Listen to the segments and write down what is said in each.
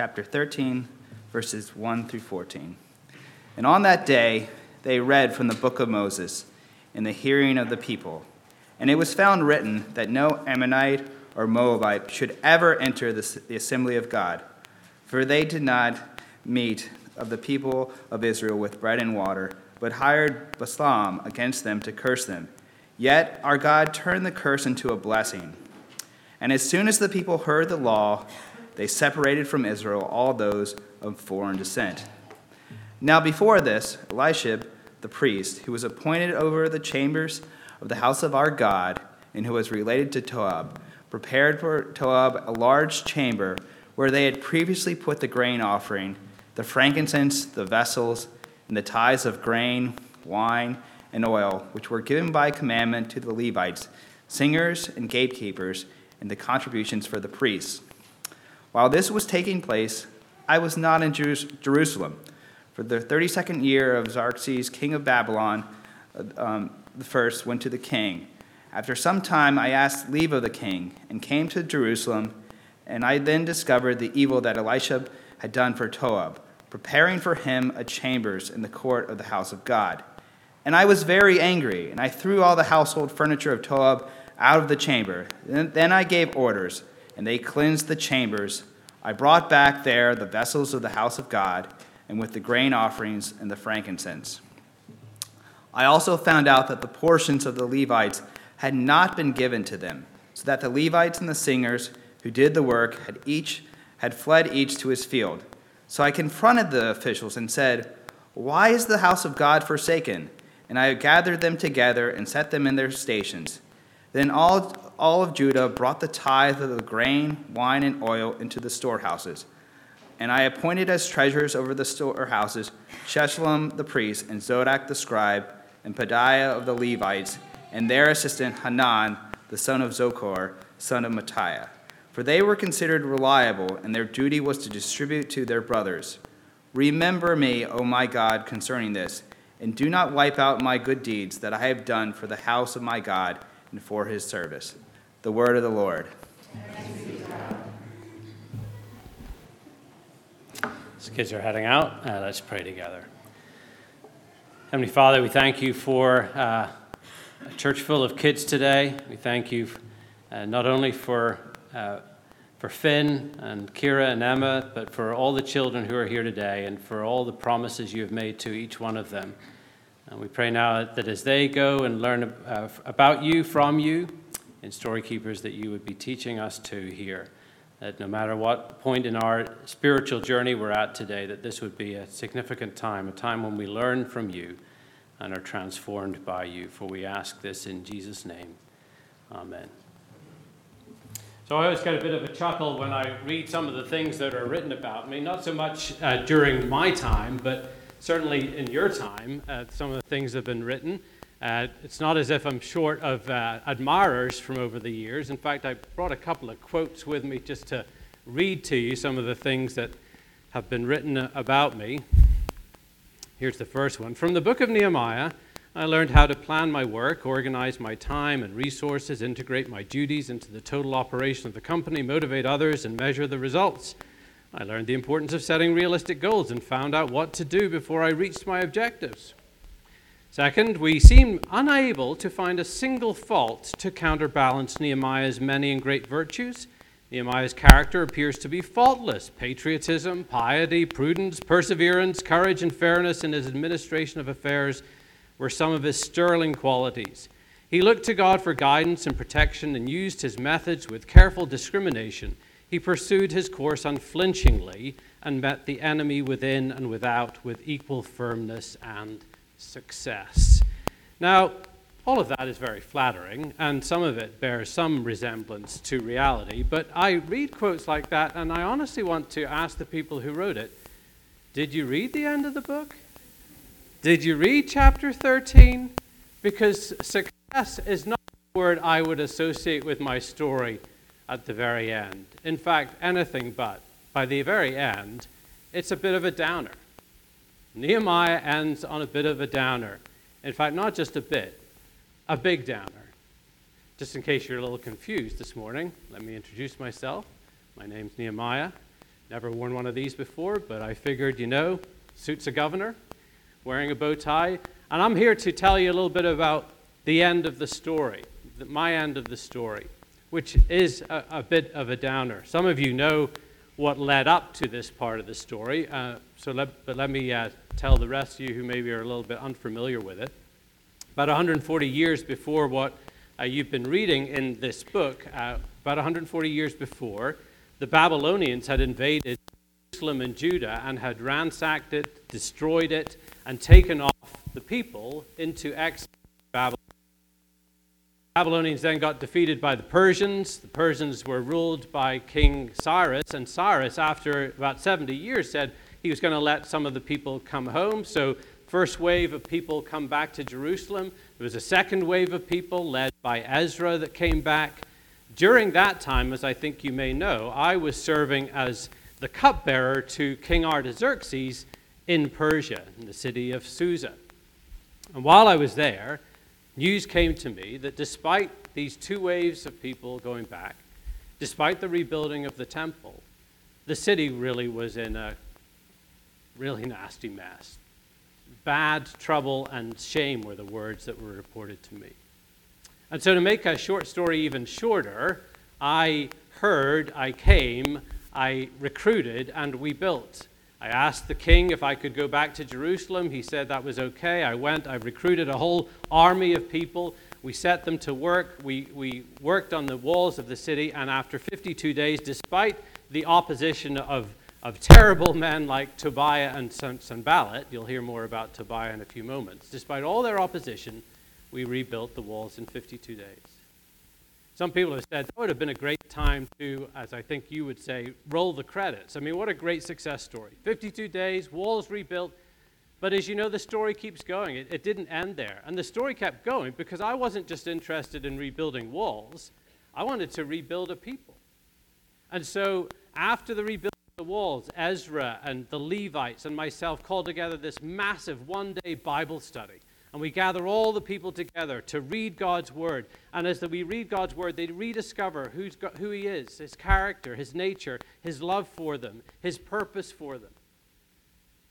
chapter 13, verses 1 through 14. And on that day, they read from the book of Moses in the hearing of the people. And it was found written that no Ammonite or Moabite should ever enter the, assembly of God, for they did not meet of the people of Israel with bread and water, but hired Balaam against them to curse them. Yet our God turned the curse into a blessing. And as soon as the people heard the law, they separated from Israel all those of foreign descent. Now, before this, Eliashib, the priest, who was appointed over the chambers of the house of our God, and who was related to Toab, prepared for Toab a large chamber where they had previously put the grain offering, the frankincense, the vessels, and the tithes of grain, wine, and oil, which were given by commandment to the Levites, singers, and gatekeepers, and the contributions for the priests. While this was taking place, I was not in Jerusalem. For the 32nd year of Xerxes, king of Babylon, um, the first went to the king. After some time, I asked leave of the king and came to Jerusalem, and I then discovered the evil that Elisha had done for Toab, preparing for him a chambers in the court of the house of God. And I was very angry, and I threw all the household furniture of Toab out of the chamber. Then I gave orders, and they cleansed the chambers. I brought back there the vessels of the house of God, and with the grain offerings and the frankincense. I also found out that the portions of the Levites had not been given to them, so that the Levites and the singers who did the work had each had fled each to his field. So I confronted the officials and said, Why is the house of God forsaken? And I gathered them together and set them in their stations. Then all, all of Judah brought the tithe of the grain, wine, and oil into the storehouses. And I appointed as treasurers over the storehouses Sheshalom the priest, and Zadok the scribe, and Pedaiah of the Levites, and their assistant Hanan, the son of Zaccur, son of Mattaniah. For they were considered reliable, and their duty was to distribute to their brothers. Remember me, O my God, concerning this, and do not wipe out my good deeds that I have done for the house of my God and for his service. The word of the Lord. As kids are heading out, uh, let's pray together. Heavenly Father, we thank you for uh, a church full of kids today. We thank you uh, not only for, uh, for Finn and Kira and Emma, but for all the children who are here today and for all the promises you have made to each one of them. And we pray now that as they go and learn uh, about you from you in Story Keepers, that you would be teaching us to here. That no matter what point in our spiritual journey we're at today, that this would be a significant time, a time when we learn from you and are transformed by you. For we ask this in Jesus' name. Amen. So I always get a bit of a chuckle when I read some of the things that are written about me, not so much uh, during my time, but certainly in your time, uh, some of the things have been written. Uh, it's not as if I'm short of uh, admirers from over the years. In fact, I brought a couple of quotes with me just to read to you some of the things that have been written about me. Here's the first one From the book of Nehemiah, I learned how to plan my work, organize my time and resources, integrate my duties into the total operation of the company, motivate others, and measure the results. I learned the importance of setting realistic goals and found out what to do before I reached my objectives. Second, we seem unable to find a single fault to counterbalance Nehemiah's many and great virtues. Nehemiah's character appears to be faultless. Patriotism, piety, prudence, perseverance, courage, and fairness in his administration of affairs were some of his sterling qualities. He looked to God for guidance and protection and used his methods with careful discrimination he pursued his course unflinchingly and met the enemy within and without with equal firmness and success. Now, all of that is very flattering, and some of it bears some resemblance to reality, but I read quotes like that, and I honestly want to ask the people who wrote it Did you read the end of the book? Did you read chapter 13? Because success is not a word I would associate with my story at the very end. In fact, anything but. By the very end, it's a bit of a downer. Nehemiah ends on a bit of a downer. In fact, not just a bit, a big downer. Just in case you're a little confused this morning, let me introduce myself. My name's Nehemiah. Never worn one of these before, but I figured, you know, suits a governor, wearing a bow tie. And I'm here to tell you a little bit about the end of the story, my end of the story, which is a, a bit of a downer. Some of you know what led up to this part of the story, uh, so let, but let me uh, tell the rest of you who maybe are a little bit unfamiliar with it. About 140 years before what uh, you've been reading in this book, uh, about 140 years before, the Babylonians had invaded Jerusalem and Judah and had ransacked it, destroyed it, and taken off the people into exile. Babylon. Babylonians then got defeated by the Persians. The Persians were ruled by King Cyrus, and Cyrus, after about 70 years, said he was going to let some of the people come home. So, first wave of people come back to Jerusalem. There was a second wave of people led by Ezra that came back. During that time, as I think you may know, I was serving as the cupbearer to King Artaxerxes in Persia, in the city of Susa. And while I was there, news came to me that despite these two waves of people going back, despite the rebuilding of the temple, the city really was in a really nasty mess. Bad trouble and shame were the words that were reported to me. And so, to make a short story even shorter, I heard, I came, I recruited, and we built. I asked the king if I could go back to Jerusalem. He said that was okay. I went, I recruited a whole army of people. We set them to work. We, we worked on the walls of the city, and after 52 days, despite the opposition of, of terrible men like Tobiah and Sanballat, you'll hear more about Tobiah in a few moments, despite all their opposition, we rebuilt the walls in 52 days. Some people have said, that would have been a great time to, as I think you would say, roll the credits. I mean, what a great success story. 52 days, walls rebuilt. But as you know, the story keeps going. It, it didn't end there. And the story kept going because I wasn't just interested in rebuilding walls, I wanted to rebuild a people. And so after the rebuilding the walls, Ezra and the Levites and myself called together this massive one day Bible study and we gather all the people together to read God's word. And as we read God's word, they rediscover who's got, who He is, His character, His nature, His love for them, His purpose for them.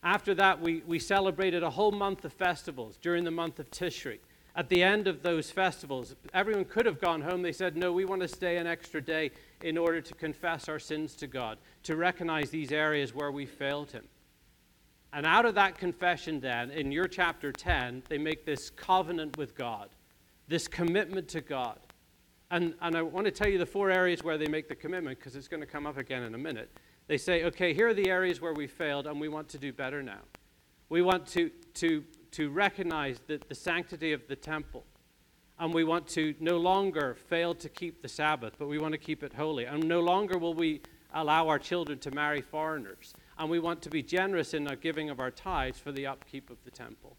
After that, we, we celebrated a whole month of festivals during the month of Tishri. At the end of those festivals, everyone could have gone home. They said, No, we want to stay an extra day in order to confess our sins to God, to recognize these areas where we failed Him. And out of that confession, then, in your chapter 10, they make this covenant with God, this commitment to God. And, and I want to tell you the four areas where they make the commitment because it's going to come up again in a minute. They say, okay, here are the areas where we failed and we want to do better now. We want to, to, to recognize the, the sanctity of the temple. And we want to no longer fail to keep the Sabbath, but we want to keep it holy. And no longer will we allow our children to marry foreigners and we want to be generous in our giving of our tithes for the upkeep of the temple.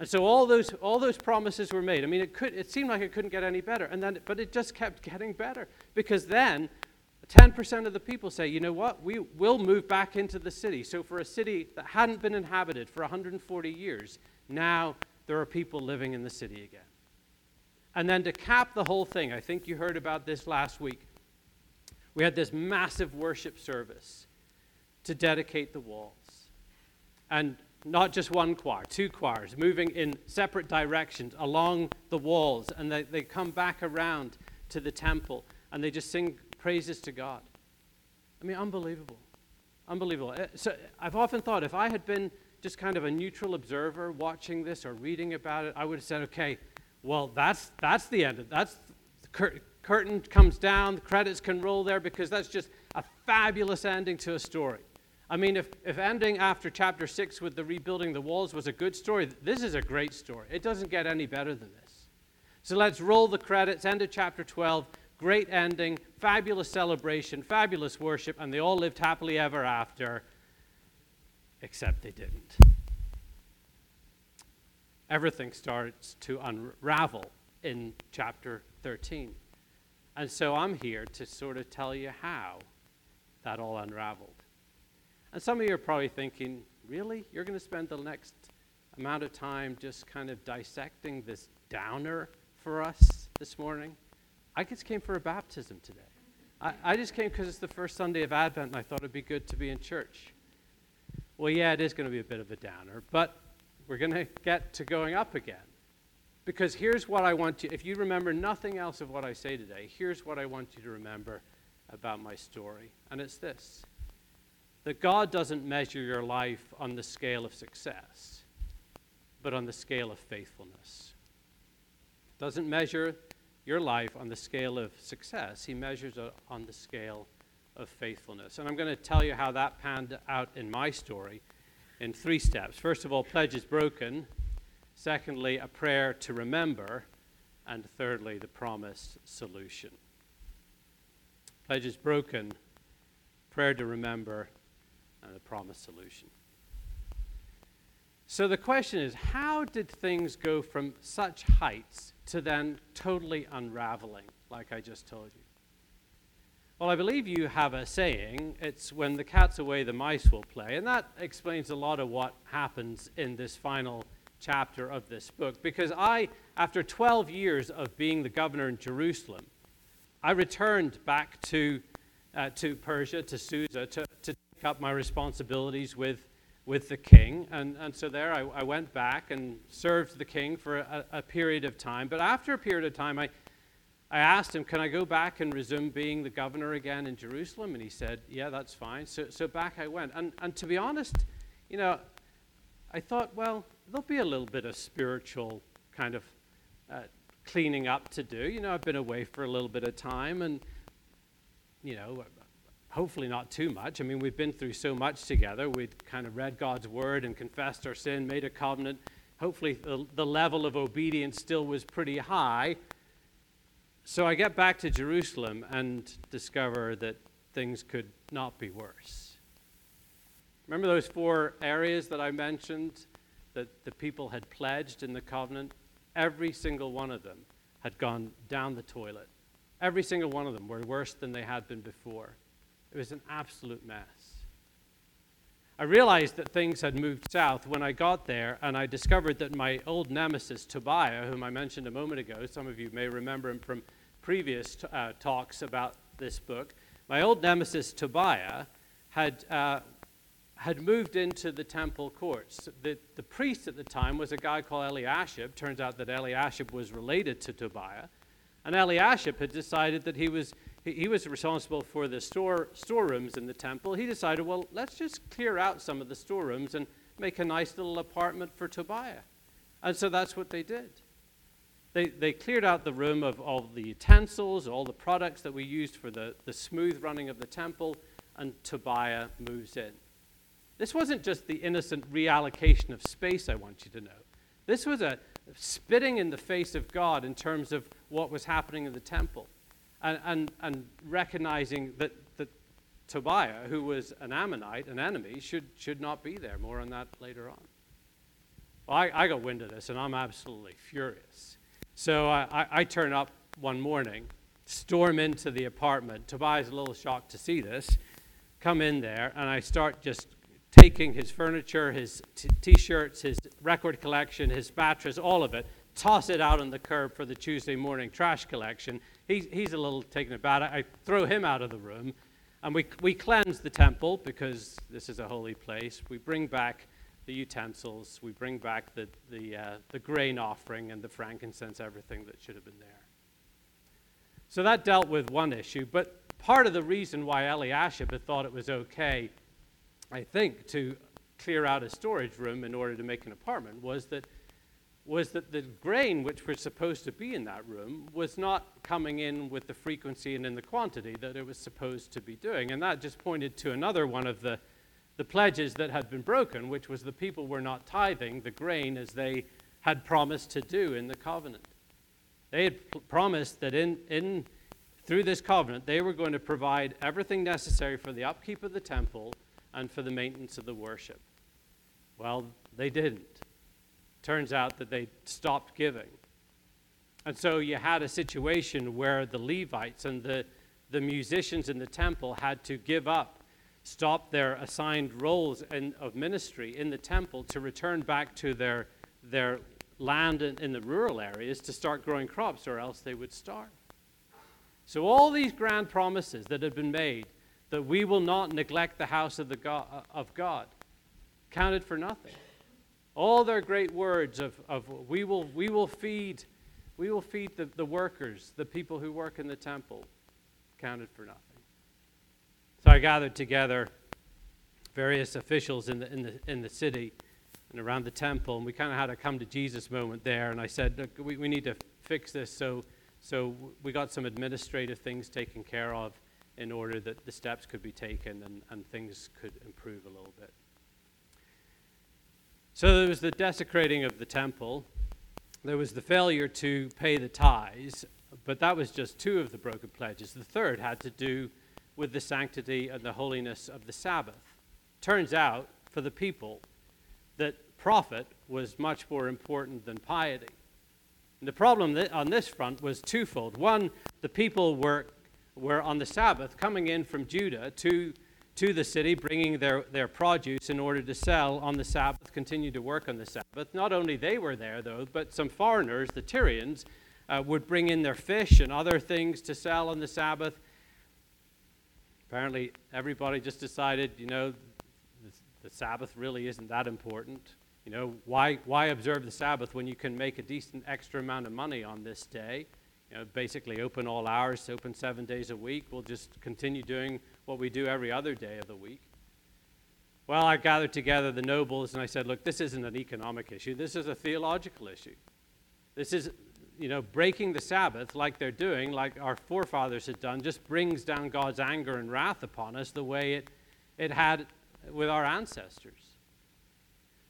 And so all those, all those promises were made. I mean, it, could, it seemed like it couldn't get any better, and then, but it just kept getting better because then 10% of the people say, you know what, we will move back into the city. So for a city that hadn't been inhabited for 140 years, now there are people living in the city again. And then to cap the whole thing, I think you heard about this last week. We had this massive worship service to dedicate the walls. And not just one choir, two choirs moving in separate directions along the walls, and they, they come back around to the temple and they just sing praises to God. I mean, unbelievable. Unbelievable. Uh, so I've often thought if I had been just kind of a neutral observer watching this or reading about it, I would have said, okay, well, that's, that's the end. That's the cur- curtain comes down, the credits can roll there because that's just a fabulous ending to a story. I mean, if, if ending after chapter 6 with the rebuilding the walls was a good story, this is a great story. It doesn't get any better than this. So let's roll the credits, end of chapter 12. Great ending, fabulous celebration, fabulous worship, and they all lived happily ever after, except they didn't. Everything starts to unravel in chapter 13. And so I'm here to sort of tell you how that all unraveled. And some of you are probably thinking, really? You're going to spend the next amount of time just kind of dissecting this downer for us this morning? I just came for a baptism today. I, I just came because it's the first Sunday of Advent and I thought it'd be good to be in church. Well, yeah, it is going to be a bit of a downer, but we're going to get to going up again. Because here's what I want you, if you remember nothing else of what I say today, here's what I want you to remember about my story. And it's this that God doesn't measure your life on the scale of success, but on the scale of faithfulness. Doesn't measure your life on the scale of success, He measures it on the scale of faithfulness. And I'm going to tell you how that panned out in my story in three steps. First of all, pledge is broken. Secondly, a prayer to remember. And thirdly, the promised solution. Pledge is broken, prayer to remember, and the promised solution. So the question is how did things go from such heights to then totally unraveling, like I just told you? Well, I believe you have a saying it's when the cat's away, the mice will play. And that explains a lot of what happens in this final chapter of this book. Because I, after 12 years of being the governor in Jerusalem, I returned back to, uh, to Persia, to Susa, to, to take up my responsibilities with, with the king. And, and so there I, I went back and served the king for a, a period of time. But after a period of time, I, I asked him, Can I go back and resume being the governor again in Jerusalem? And he said, Yeah, that's fine. So, so back I went. And, and to be honest, you know, I thought, well, there'll be a little bit of spiritual kind of uh, cleaning up to do. You know, I've been away for a little bit of time and, you know, hopefully not too much. I mean, we've been through so much together. We'd kind of read God's word and confessed our sin, made a covenant. Hopefully, the, the level of obedience still was pretty high. So I get back to Jerusalem and discover that things could not be worse. Remember those four areas that I mentioned that the people had pledged in the covenant? every single one of them had gone down the toilet. Every single one of them were worse than they had been before. It was an absolute mess. I realized that things had moved south when I got there, and I discovered that my old nemesis, Tobiah, whom I mentioned a moment ago, some of you may remember him from previous uh, talks about this book, my old nemesis, Tobiah, had uh, had moved into the temple courts. The, the priest at the time was a guy called Eliashib. Turns out that Eliashib was related to Tobiah. And Eliashib had decided that he was, he, he was responsible for the store, storerooms in the temple. He decided, well, let's just clear out some of the storerooms and make a nice little apartment for Tobiah. And so that's what they did. They, they cleared out the room of all the utensils, all the products that we used for the, the smooth running of the temple, and Tobiah moves in. This wasn't just the innocent reallocation of space, I want you to know. This was a spitting in the face of God in terms of what was happening in the temple and, and, and recognizing that, that Tobiah, who was an Ammonite, an enemy, should, should not be there. More on that later on. Well, I, I got wind of this and I'm absolutely furious. So I, I, I turn up one morning, storm into the apartment. Tobiah's a little shocked to see this. Come in there, and I start just taking his furniture, his t shirts, his record collection, his mattress, all of it, toss it out on the curb for the Tuesday morning trash collection. He's, he's a little taken aback. I throw him out of the room, and we, we cleanse the temple because this is a holy place. We bring back the utensils, we bring back the, the, uh, the grain offering and the frankincense, everything that should have been there. So that dealt with one issue, but part of the reason why Eliashib had thought it was okay I think, to clear out a storage room in order to make an apartment was that was that the grain which was supposed to be in that room was not coming in with the frequency and in the quantity that it was supposed to be doing. And that just pointed to another one of the, the pledges that had been broken, which was the people were not tithing the grain as they had promised to do in the covenant. They had p- promised that in, in, through this covenant, they were going to provide everything necessary for the upkeep of the temple and for the maintenance of the worship. Well, they didn't. Turns out that they stopped giving. And so you had a situation where the Levites and the, the musicians in the temple had to give up, stop their assigned roles in, of ministry in the temple to return back to their, their land in, in the rural areas to start growing crops, or else they would starve. So, all these grand promises that had been made that we will not neglect the house of, the God, of God counted for nothing. All their great words of, of we, will, we will feed, we will feed the, the workers, the people who work in the temple, counted for nothing. So I gathered together various officials in the, in the, in the city and around the temple, and we kind of had a come to Jesus moment there. And I said, Look, we, we need to fix this. So, so we got some administrative things taken care of in order that the steps could be taken and, and things could improve a little bit. So there was the desecrating of the temple, there was the failure to pay the tithes, but that was just two of the broken pledges. The third had to do with the sanctity and the holiness of the Sabbath. Turns out, for the people, that profit was much more important than piety. And the problem on this front was twofold. One, the people were, were on the Sabbath coming in from Judah to, to the city, bringing their, their produce in order to sell on the Sabbath, continue to work on the Sabbath. Not only they were there, though, but some foreigners, the Tyrians, uh, would bring in their fish and other things to sell on the Sabbath. Apparently, everybody just decided, you know, the, the Sabbath really isn't that important. You know, why, why observe the Sabbath when you can make a decent extra amount of money on this day? You know, basically open all hours, open seven days a week. We'll just continue doing what we do every other day of the week. Well, I gathered together the nobles and I said, look, this isn't an economic issue. This is a theological issue. This is, you know, breaking the Sabbath like they're doing, like our forefathers had done, just brings down God's anger and wrath upon us the way it, it had with our ancestors.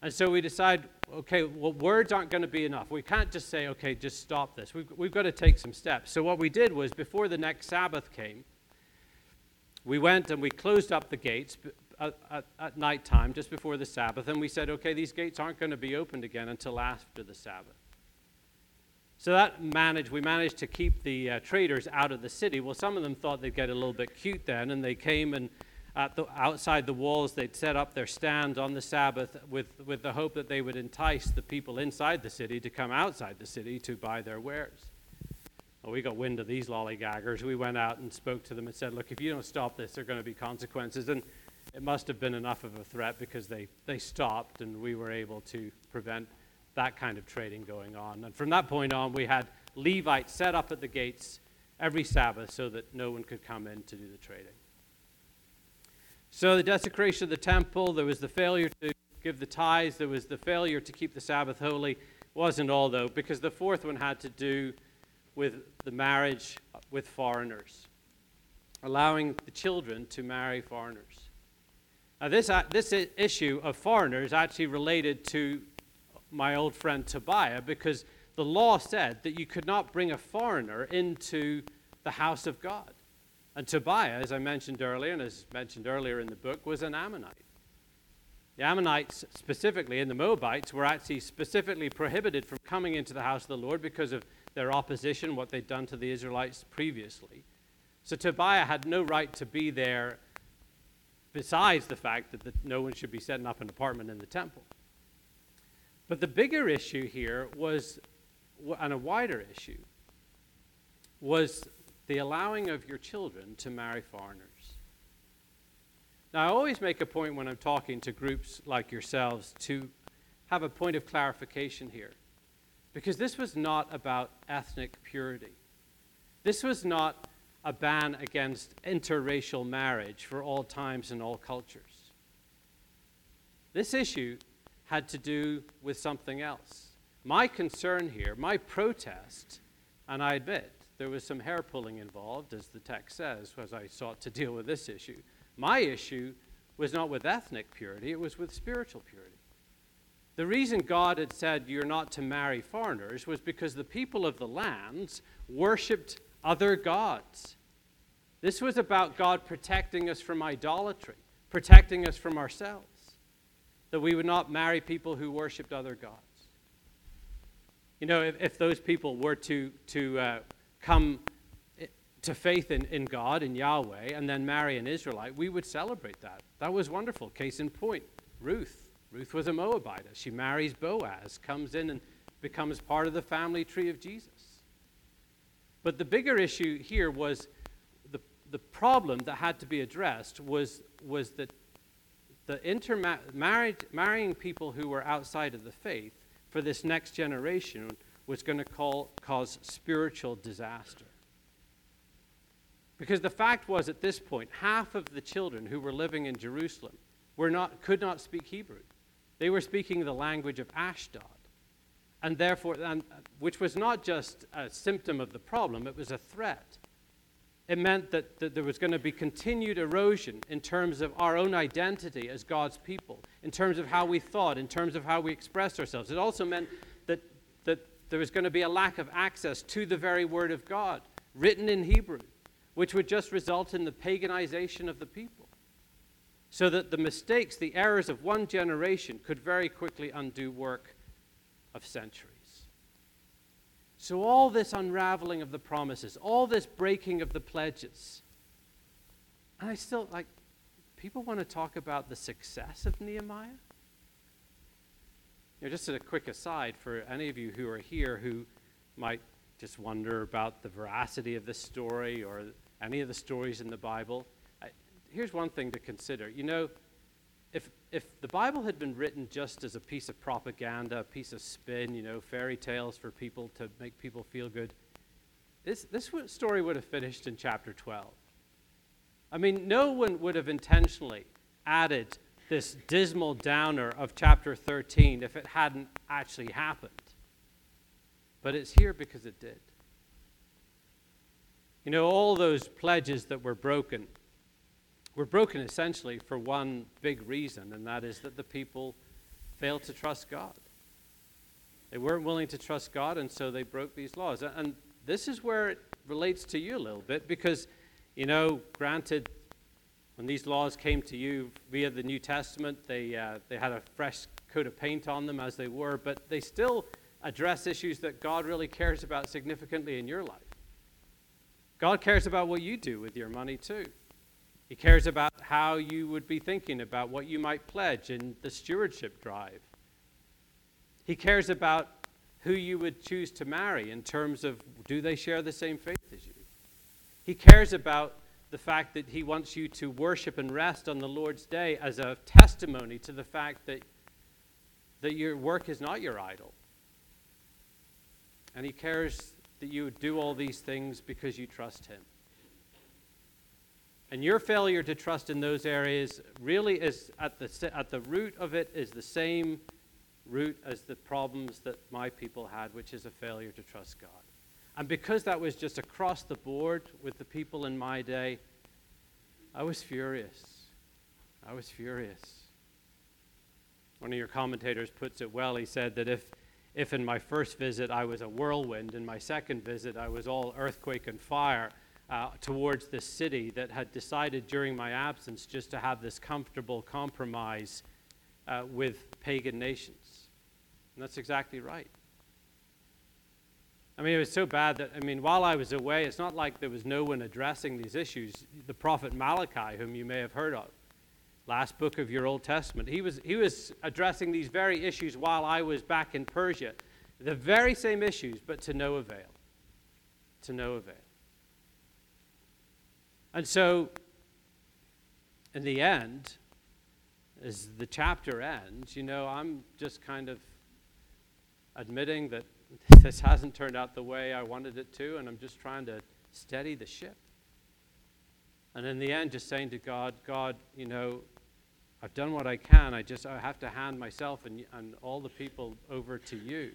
And so we decide, okay, well, words aren't going to be enough. We can't just say, okay, just stop this. We've, we've got to take some steps. So what we did was, before the next Sabbath came, we went and we closed up the gates at, at, at night time, just before the Sabbath, and we said, okay, these gates aren't going to be opened again until after the Sabbath. So that managed, we managed to keep the uh, traders out of the city. Well, some of them thought they'd get a little bit cute then, and they came and the, outside the walls, they'd set up their stand on the Sabbath with, with the hope that they would entice the people inside the city to come outside the city to buy their wares. Well, we got wind of these lollygaggers. We went out and spoke to them and said, Look, if you don't stop this, there are going to be consequences. And it must have been enough of a threat because they, they stopped and we were able to prevent that kind of trading going on. And from that point on, we had Levites set up at the gates every Sabbath so that no one could come in to do the trading. So the desecration of the temple, there was the failure to give the tithes, there was the failure to keep the Sabbath holy. Wasn't all, though, because the fourth one had to do with the marriage with foreigners, allowing the children to marry foreigners. Now, this, uh, this issue of foreigners actually related to my old friend Tobiah because the law said that you could not bring a foreigner into the house of God. And Tobiah, as I mentioned earlier, and as mentioned earlier in the book, was an Ammonite. The Ammonites, specifically, and the Moabites, were actually specifically prohibited from coming into the house of the Lord because of their opposition, what they'd done to the Israelites previously. So Tobiah had no right to be there, besides the fact that the, no one should be setting up an apartment in the temple. But the bigger issue here was, and a wider issue, was the allowing of your children to marry foreigners. Now, I always make a point when I'm talking to groups like yourselves to have a point of clarification here. Because this was not about ethnic purity. This was not a ban against interracial marriage for all times and all cultures. This issue had to do with something else. My concern here, my protest, and I admit, there was some hair pulling involved, as the text says, as I sought to deal with this issue. My issue was not with ethnic purity, it was with spiritual purity. The reason God had said you're not to marry foreigners was because the people of the lands worshiped other gods. This was about God protecting us from idolatry, protecting us from ourselves, that we would not marry people who worshiped other gods. You know, if, if those people were to, to uh, come to faith in, in God, in Yahweh, and then marry an Israelite, we would celebrate that. That was wonderful. Case in point, Ruth. Ruth was a Moabite. She marries Boaz, comes in and becomes part of the family tree of Jesus. But the bigger issue here was the, the problem that had to be addressed was, was that the interma- married, marrying people who were outside of the faith for this next generation was going to call, cause spiritual disaster. Because the fact was, at this point, half of the children who were living in Jerusalem were not, could not speak Hebrew. They were speaking the language of Ashdod. And therefore, and, which was not just a symptom of the problem, it was a threat. It meant that, that there was going to be continued erosion in terms of our own identity as God's people, in terms of how we thought, in terms of how we expressed ourselves. It also meant that, that there was going to be a lack of access to the very Word of God, written in Hebrew, which would just result in the paganization of the people. So that the mistakes, the errors of one generation could very quickly undo work of centuries. So, all this unraveling of the promises, all this breaking of the pledges, and I still like, people want to talk about the success of Nehemiah. Know, just as a quick aside for any of you who are here who might just wonder about the veracity of this story or any of the stories in the Bible, I, here's one thing to consider. You know, if, if the Bible had been written just as a piece of propaganda, a piece of spin, you know, fairy tales for people to make people feel good, this, this story would have finished in chapter 12. I mean, no one would have intentionally added this dismal downer of chapter 13 if it hadn't actually happened. But it's here because it did. You know, all those pledges that were broken were broken essentially for one big reason, and that is that the people failed to trust God. They weren't willing to trust God, and so they broke these laws. And this is where it relates to you a little bit because, you know, granted, when these laws came to you via the New Testament, they, uh, they had a fresh coat of paint on them as they were, but they still address issues that God really cares about significantly in your life. God cares about what you do with your money, too. He cares about how you would be thinking about what you might pledge in the stewardship drive. He cares about who you would choose to marry in terms of do they share the same faith as you. He cares about the fact that he wants you to worship and rest on the Lord's day as a testimony to the fact that, that your work is not your idol. And he cares that you do all these things because you trust him. And your failure to trust in those areas really is at the, at the root of it is the same root as the problems that my people had, which is a failure to trust God. And because that was just across the board with the people in my day, I was furious. I was furious. One of your commentators puts it well. He said that if, if in my first visit I was a whirlwind, in my second visit I was all earthquake and fire, uh, towards this city that had decided during my absence just to have this comfortable compromise uh, with pagan nations. And that's exactly right. I mean, it was so bad that, I mean, while I was away, it's not like there was no one addressing these issues. The prophet Malachi, whom you may have heard of, last book of your Old Testament, he was, he was addressing these very issues while I was back in Persia. The very same issues, but to no avail. To no avail. And so, in the end, as the chapter ends, you know, I'm just kind of admitting that this hasn't turned out the way I wanted it to, and I'm just trying to steady the ship. And in the end, just saying to God, God, you know, I've done what I can. I just I have to hand myself and, and all the people over to you,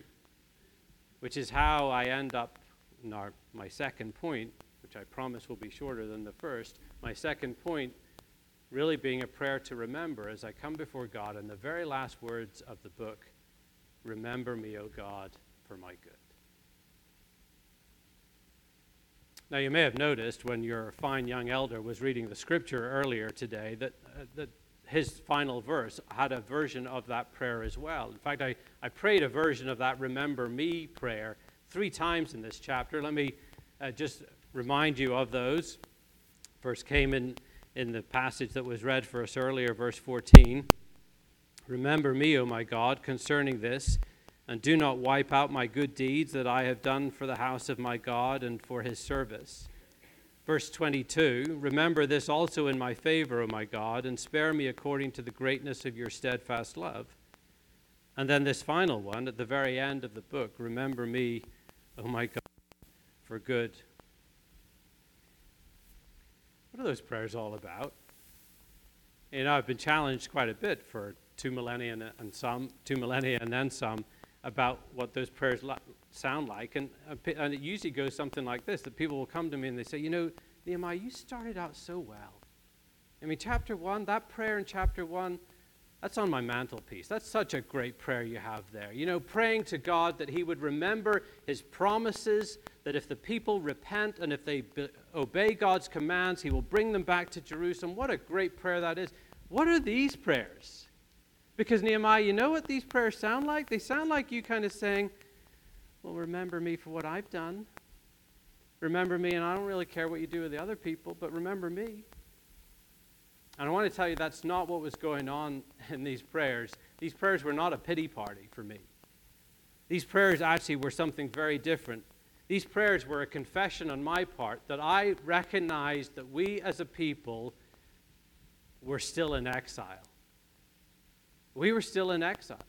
which is how I end up in our, my second point which I promise will be shorter than the first. My second point really being a prayer to remember as I come before God in the very last words of the book Remember me, O God, for my good. Now, you may have noticed when your fine young elder was reading the scripture earlier today that, uh, that his final verse had a version of that prayer as well. In fact, I, I prayed a version of that Remember Me prayer three times in this chapter. Let me uh, just remind you of those. First came in, in the passage that was read for us earlier, verse 14. Remember me, O my God, concerning this, and do not wipe out my good deeds that I have done for the house of my God and for his service. Verse 22 Remember this also in my favor, O my God, and spare me according to the greatness of your steadfast love. And then this final one at the very end of the book Remember me, O my God, for good. What are those prayers all about? You know, I've been challenged quite a bit for two millennia and some, two millennia and then some about what those prayers sound like. And, uh, and it usually goes something like this that people will come to me and they say, You know, Nehemiah, you started out so well. I mean, chapter one, that prayer in chapter one, that's on my mantelpiece. That's such a great prayer you have there. You know, praying to God that He would remember His promises, that if the people repent and if they be- obey God's commands, He will bring them back to Jerusalem. What a great prayer that is. What are these prayers? Because, Nehemiah, you know what these prayers sound like? They sound like you kind of saying, Well, remember me for what I've done. Remember me, and I don't really care what you do with the other people, but remember me. And I want to tell you that's not what was going on in these prayers. These prayers were not a pity party for me. These prayers actually were something very different. These prayers were a confession on my part that I recognized that we as a people were still in exile. We were still in exile.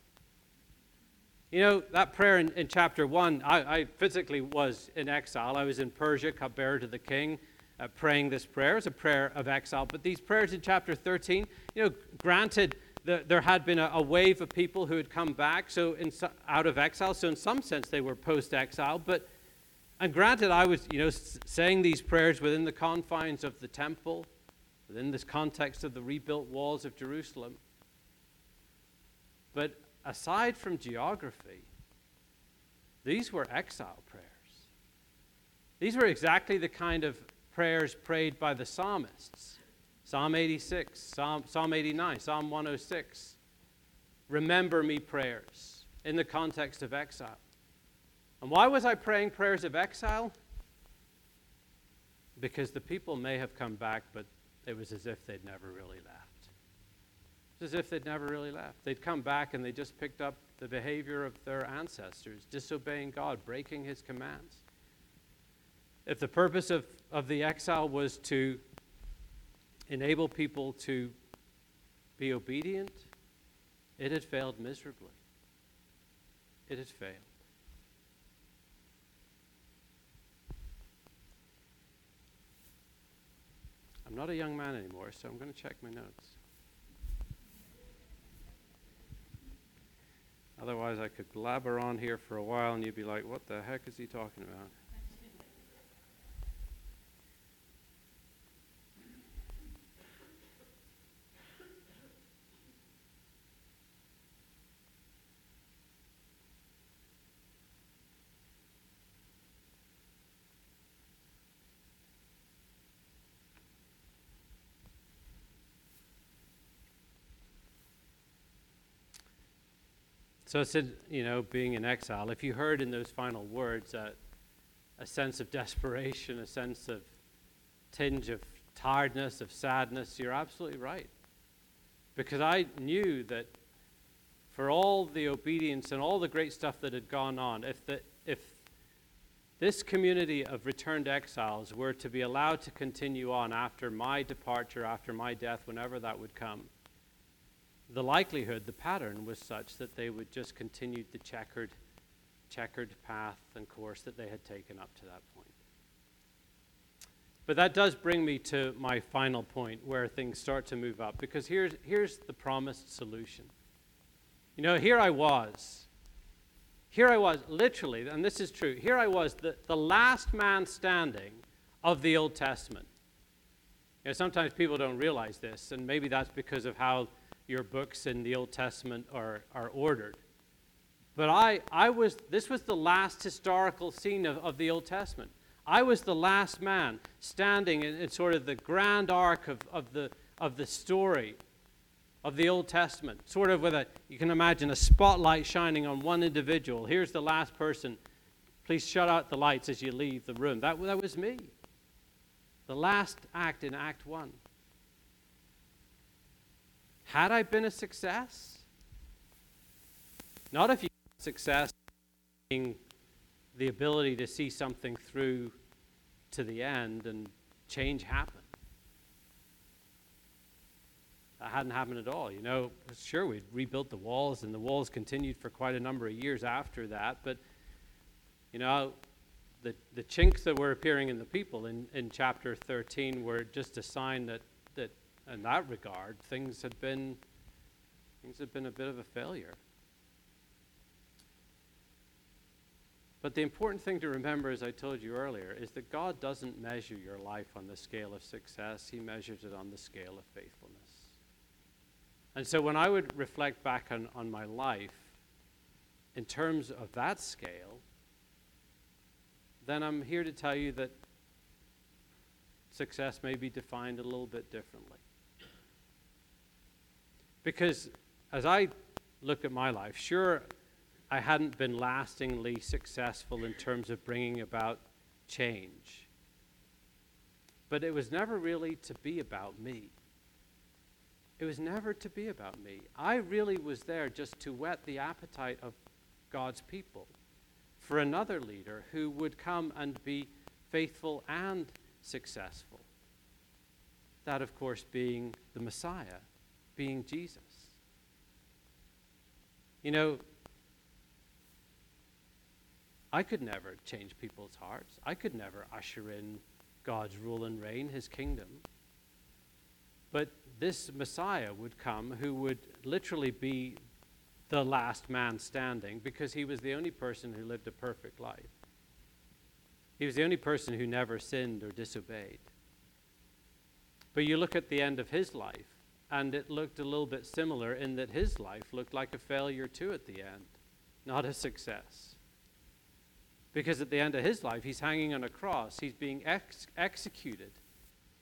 You know, that prayer in, in chapter 1, I, I, physically was in exile. I was in Persia, cupbearer to the king, uh, praying this prayer. It's a prayer of exile. But these prayers in chapter 13, you know, granted, the, there had been a, a, wave of people who had come back so in, out of exile. So, in some sense, they were post exile. But, and granted, I was, you know, saying these prayers within the confines of the temple, within this context of the rebuilt walls of Jerusalem. But aside from geography, these were exile prayers. These were exactly the kind of prayers prayed by the psalmists Psalm 86, Psalm, Psalm 89, Psalm 106. Remember me prayers in the context of exile. And why was I praying prayers of exile? Because the people may have come back, but it was as if they'd never really left. It's as if they'd never really left. They'd come back and they just picked up the behavior of their ancestors, disobeying God, breaking his commands. If the purpose of, of the exile was to enable people to be obedient, it had failed miserably. It had failed. I'm not a young man anymore, so I'm going to check my notes. I could blabber on here for a while and you'd be like, what the heck is he talking about? So it said, you know, being in exile, if you heard in those final words uh, a sense of desperation, a sense of tinge of tiredness, of sadness, you're absolutely right. Because I knew that for all the obedience and all the great stuff that had gone on, if, the, if this community of returned exiles were to be allowed to continue on after my departure, after my death, whenever that would come, the likelihood, the pattern was such that they would just continue the checkered, checkered path and course that they had taken up to that point. But that does bring me to my final point where things start to move up because here's, here's the promised solution. You know, here I was. Here I was, literally, and this is true. Here I was, the, the last man standing of the Old Testament. You know, sometimes people don't realize this, and maybe that's because of how your books in the Old Testament are, are ordered. But I, I was, this was the last historical scene of, of the Old Testament. I was the last man standing in, in sort of the grand arc of, of, the, of the story of the Old Testament, sort of with a, you can imagine a spotlight shining on one individual. Here's the last person. Please shut out the lights as you leave the room. That, that was me. The last act in Act 1. Had I been a success? Not if you success being the ability to see something through to the end and change happen. That hadn't happened at all. You know, sure, we'd rebuilt the walls, and the walls continued for quite a number of years after that. But, you know, the, the chinks that were appearing in the people in, in chapter 13 were just a sign that, in that regard, things had been, things had been a bit of a failure. But the important thing to remember, as I told you earlier, is that God doesn't measure your life on the scale of success, He measures it on the scale of faithfulness. And so when I would reflect back on, on my life in terms of that scale, then I'm here to tell you that success may be defined a little bit differently. Because as I look at my life, sure, I hadn't been lastingly successful in terms of bringing about change. But it was never really to be about me. It was never to be about me. I really was there just to whet the appetite of God's people for another leader who would come and be faithful and successful. That, of course, being the Messiah, being Jesus. You know, I could never change people's hearts. I could never usher in God's rule and reign, his kingdom. But this Messiah would come who would literally be the last man standing because he was the only person who lived a perfect life. He was the only person who never sinned or disobeyed. But you look at the end of his life, and it looked a little bit similar in that his life looked like a failure too at the end, not a success. Because at the end of his life, he's hanging on a cross, he's being ex- executed.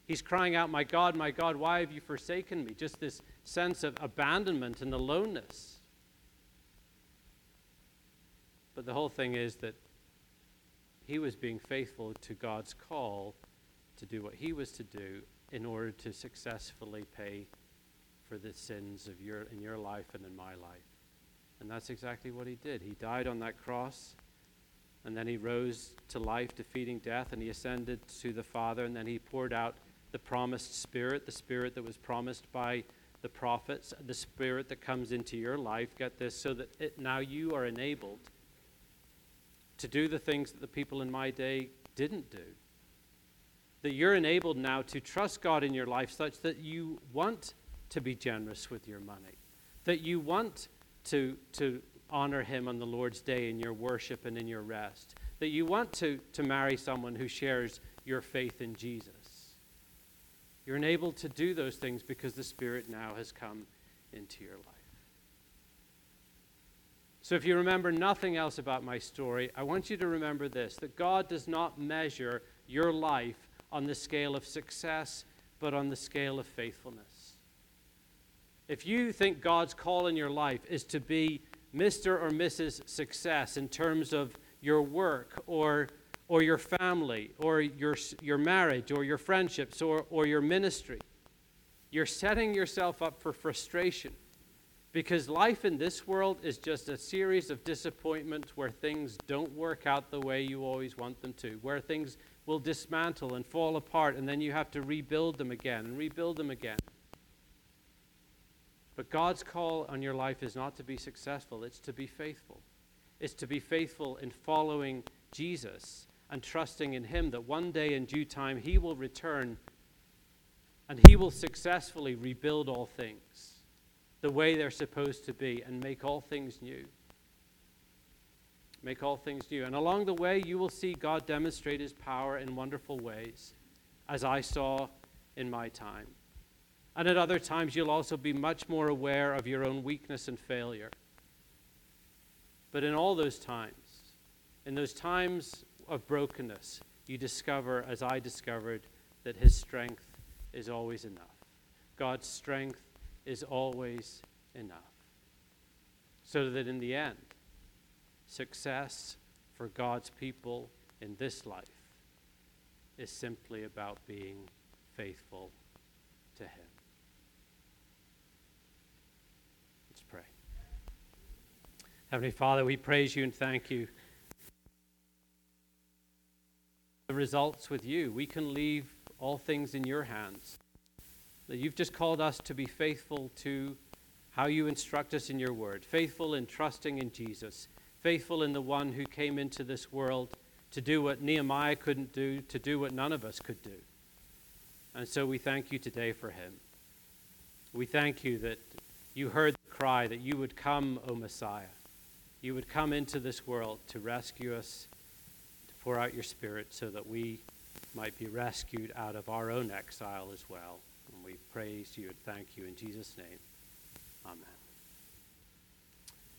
He's crying out, My God, my God, why have you forsaken me? Just this sense of abandonment and aloneness. But the whole thing is that he was being faithful to God's call to do what he was to do in order to successfully pay for the sins of your in your life and in my life. And that's exactly what he did. He died on that cross. And then he rose to life, defeating death, and he ascended to the Father, and then he poured out the promised Spirit, the Spirit that was promised by the prophets, the Spirit that comes into your life. Get this, so that it, now you are enabled to do the things that the people in my day didn't do. That you're enabled now to trust God in your life such that you want to be generous with your money, that you want to, to honor Him on the Lord's day in your worship and in your rest. That you want to, to marry someone who shares your faith in Jesus. You're enabled to do those things because the Spirit now has come into your life. So, if you remember nothing else about my story, I want you to remember this that God does not measure your life on the scale of success, but on the scale of faithfulness. If you think God's call in your life is to be Mr. or Mrs. Success in terms of your work or, or your family or your, your marriage or your friendships or, or your ministry. You're setting yourself up for frustration because life in this world is just a series of disappointments where things don't work out the way you always want them to, where things will dismantle and fall apart, and then you have to rebuild them again and rebuild them again. But God's call on your life is not to be successful, it's to be faithful. It's to be faithful in following Jesus and trusting in Him that one day in due time He will return and He will successfully rebuild all things the way they're supposed to be and make all things new. Make all things new. And along the way, you will see God demonstrate His power in wonderful ways, as I saw in my time. And at other times, you'll also be much more aware of your own weakness and failure. But in all those times, in those times of brokenness, you discover, as I discovered, that His strength is always enough. God's strength is always enough. So that in the end, success for God's people in this life is simply about being faithful to Him. Heavenly Father, we praise you and thank you. The results with you. We can leave all things in your hands. That you've just called us to be faithful to how you instruct us in your word, faithful in trusting in Jesus, faithful in the one who came into this world to do what Nehemiah couldn't do, to do what none of us could do. And so we thank you today for him. We thank you that you heard the cry that you would come, O Messiah. You would come into this world to rescue us, to pour out your Spirit so that we might be rescued out of our own exile as well. And we praise you and thank you in Jesus' name. Amen.